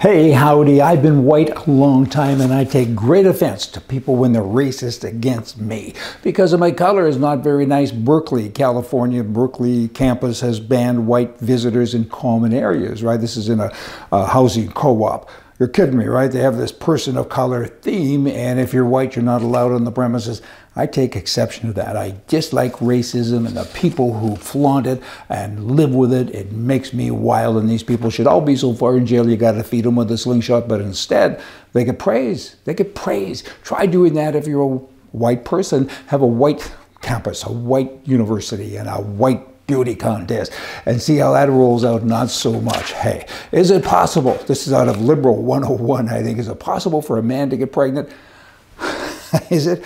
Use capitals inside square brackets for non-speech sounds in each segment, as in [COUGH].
Hey, howdy. I've been white a long time and I take great offense to people when they're racist against me because of my color is not very nice. Berkeley, California, Berkeley campus has banned white visitors in common areas, right? This is in a, a housing co-op. You're kidding me, right? They have this person of color theme, and if you're white, you're not allowed on the premises. I take exception to that. I dislike racism and the people who flaunt it and live with it. It makes me wild, and these people should all be so far in jail you got to feed them with a slingshot. But instead, they get praise. They get praise. Try doing that if you're a white person. Have a white campus, a white university, and a white beauty contest and see how that rolls out not so much. Hey, is it possible? This is out of Liberal 101, I think. Is it possible for a man to get pregnant? [LAUGHS] is it?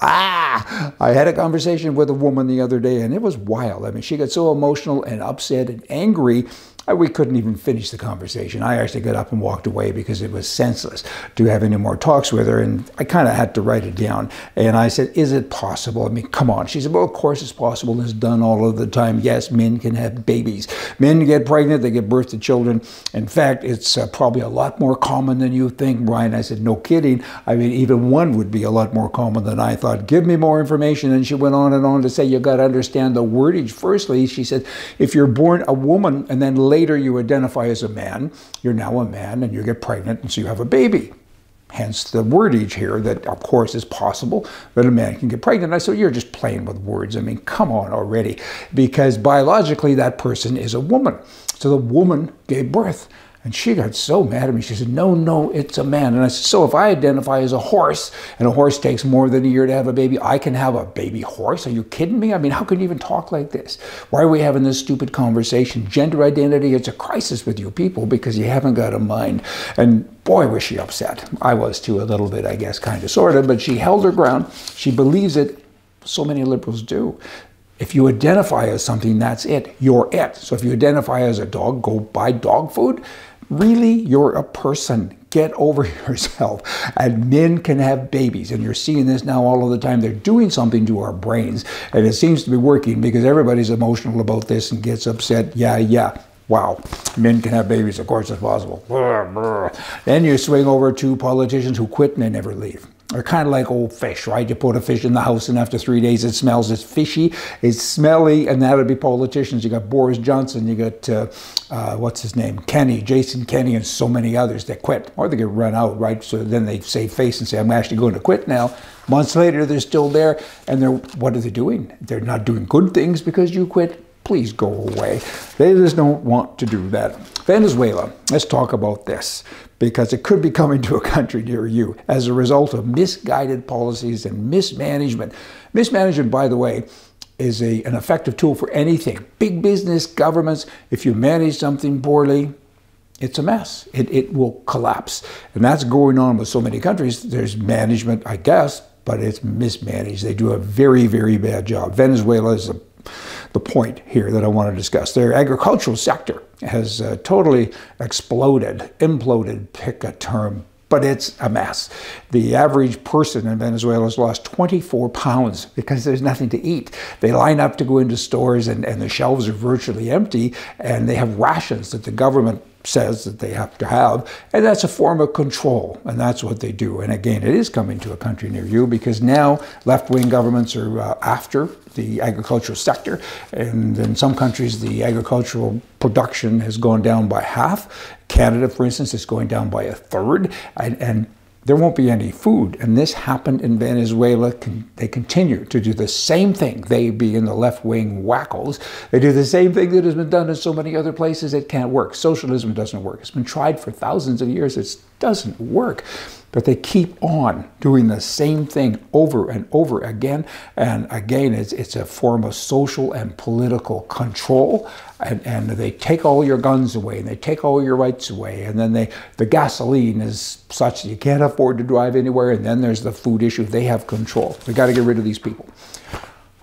Ah, I had a conversation with a woman the other day and it was wild. I mean, she got so emotional and upset and angry we couldn't even finish the conversation. I actually got up and walked away because it was senseless to have any more talks with her. And I kind of had to write it down. And I said, Is it possible? I mean, come on. She said, Well, of course it's possible. It's done all of the time. Yes, men can have babies. Men get pregnant, they give birth to children. In fact, it's uh, probably a lot more common than you think, Brian. I said, No kidding. I mean, even one would be a lot more common than I thought. Give me more information. And she went on and on to say, You got to understand the wordage. Firstly, she said, If you're born a woman and then later, later you identify as a man, you're now a man and you get pregnant and so you have a baby. Hence the wordage here that, of course, is possible that a man can get pregnant. I said, You're just playing with words. I mean, come on already. Because biologically, that person is a woman. So the woman gave birth. And she got so mad at me. She said, No, no, it's a man. And I said, So if I identify as a horse, and a horse takes more than a year to have a baby, I can have a baby horse? Are you kidding me? I mean, how can you even talk like this? Why are we having this stupid conversation? Gender identity, it's a crisis with you people because you haven't got a mind. And boy, was she upset. I was too, a little bit, I guess, kind of, sort of. But she held her ground. She believes it. So many liberals do. If you identify as something, that's it. You're it. So if you identify as a dog, go buy dog food. Really, you're a person. Get over [LAUGHS] yourself. And men can have babies. And you're seeing this now all of the time. They're doing something to our brains. And it seems to be working because everybody's emotional about this and gets upset. Yeah, yeah. Wow, men can have babies, of course it's possible. [LAUGHS] Then you swing over to politicians who quit and they never leave are kind of like old fish, right? You put a fish in the house, and after three days, it smells. It's fishy, it's smelly, and that would be politicians. You got Boris Johnson, you got uh, uh, what's his name, Kenney, Jason Kenney, and so many others that quit, or they get run out, right? So then they save face and say, "I'm actually going to quit now." Months later, they're still there, and they're what are they doing? They're not doing good things because you quit please go away. They just don't want to do that. Venezuela, let's talk about this because it could be coming to a country near you as a result of misguided policies and mismanagement. Mismanagement, by the way, is a, an effective tool for anything. Big business, governments, if you manage something poorly, it's a mess. It, it will collapse. And that's going on with so many countries. There's management, I guess, but it's mismanaged. They do a very, very bad job. Venezuela is a the point here that I want to discuss. Their agricultural sector has uh, totally exploded, imploded, pick a term, but it's a mess. The average person in Venezuela has lost 24 pounds because there's nothing to eat. They line up to go into stores and, and the shelves are virtually empty, and they have rations that the government says that they have to have, and that's a form of control, and that's what they do. And again, it is coming to a country near you because now left-wing governments are uh, after the agricultural sector, and in some countries the agricultural production has gone down by half. Canada, for instance, is going down by a third, and, and there won't be any food. And this happened in Venezuela. They continue to do the same thing. They be in the left wing wackles. They do the same thing that has been done in so many other places. It can't work. Socialism doesn't work. It's been tried for thousands of years. It doesn't work. But they keep on doing the same thing over and over again. And again, it's, it's a form of social and political control. And, and they take all your guns away and they take all your rights away. And then they, the gasoline is such that you can't afford to drive anywhere. And then there's the food issue. They have control. We got to get rid of these people.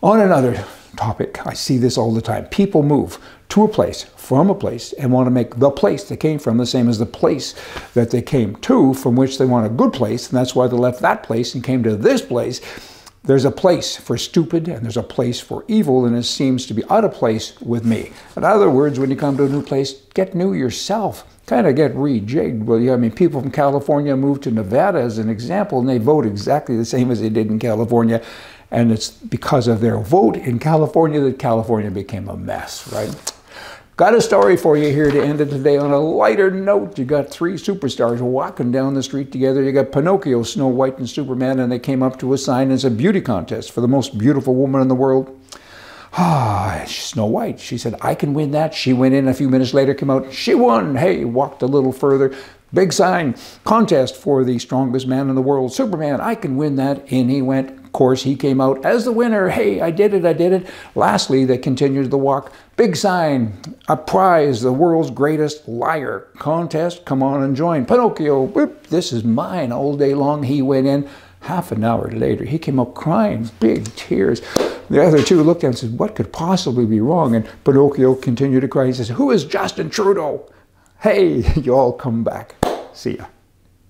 On another topic, I see this all the time. People move to a place, from a place, and want to make the place they came from the same as the place that they came to, from which they want a good place, and that's why they left that place and came to this place. There's a place for stupid and there's a place for evil, and it seems to be out of place with me. In other words, when you come to a new place, get new yourself. Kind of get rejigged. Well, yeah, I mean, people from California move to Nevada as an example, and they vote exactly the same as they did in California. And it's because of their vote in California that California became a mess, right? Got a story for you here to end it today on a lighter note. You got three superstars walking down the street together. You got Pinocchio, Snow White, and Superman, and they came up to a sign. as a beauty contest for the most beautiful woman in the world. Ah, Snow White. She said, I can win that. She went in a few minutes later, came out. She won. Hey, walked a little further. Big sign, contest for the strongest man in the world, Superman. I can win that. In he went. Of course, he came out as the winner. Hey, I did it, I did it. Lastly, they continued the walk. Big sign, a prize, the world's greatest liar contest. Come on and join. Pinocchio, whoop, this is mine. All day long, he went in. Half an hour later, he came up crying, big tears. The other two looked at him and said, What could possibly be wrong? And Pinocchio continued to cry. He says, Who is Justin Trudeau? Hey, [LAUGHS] you all come back. See ya.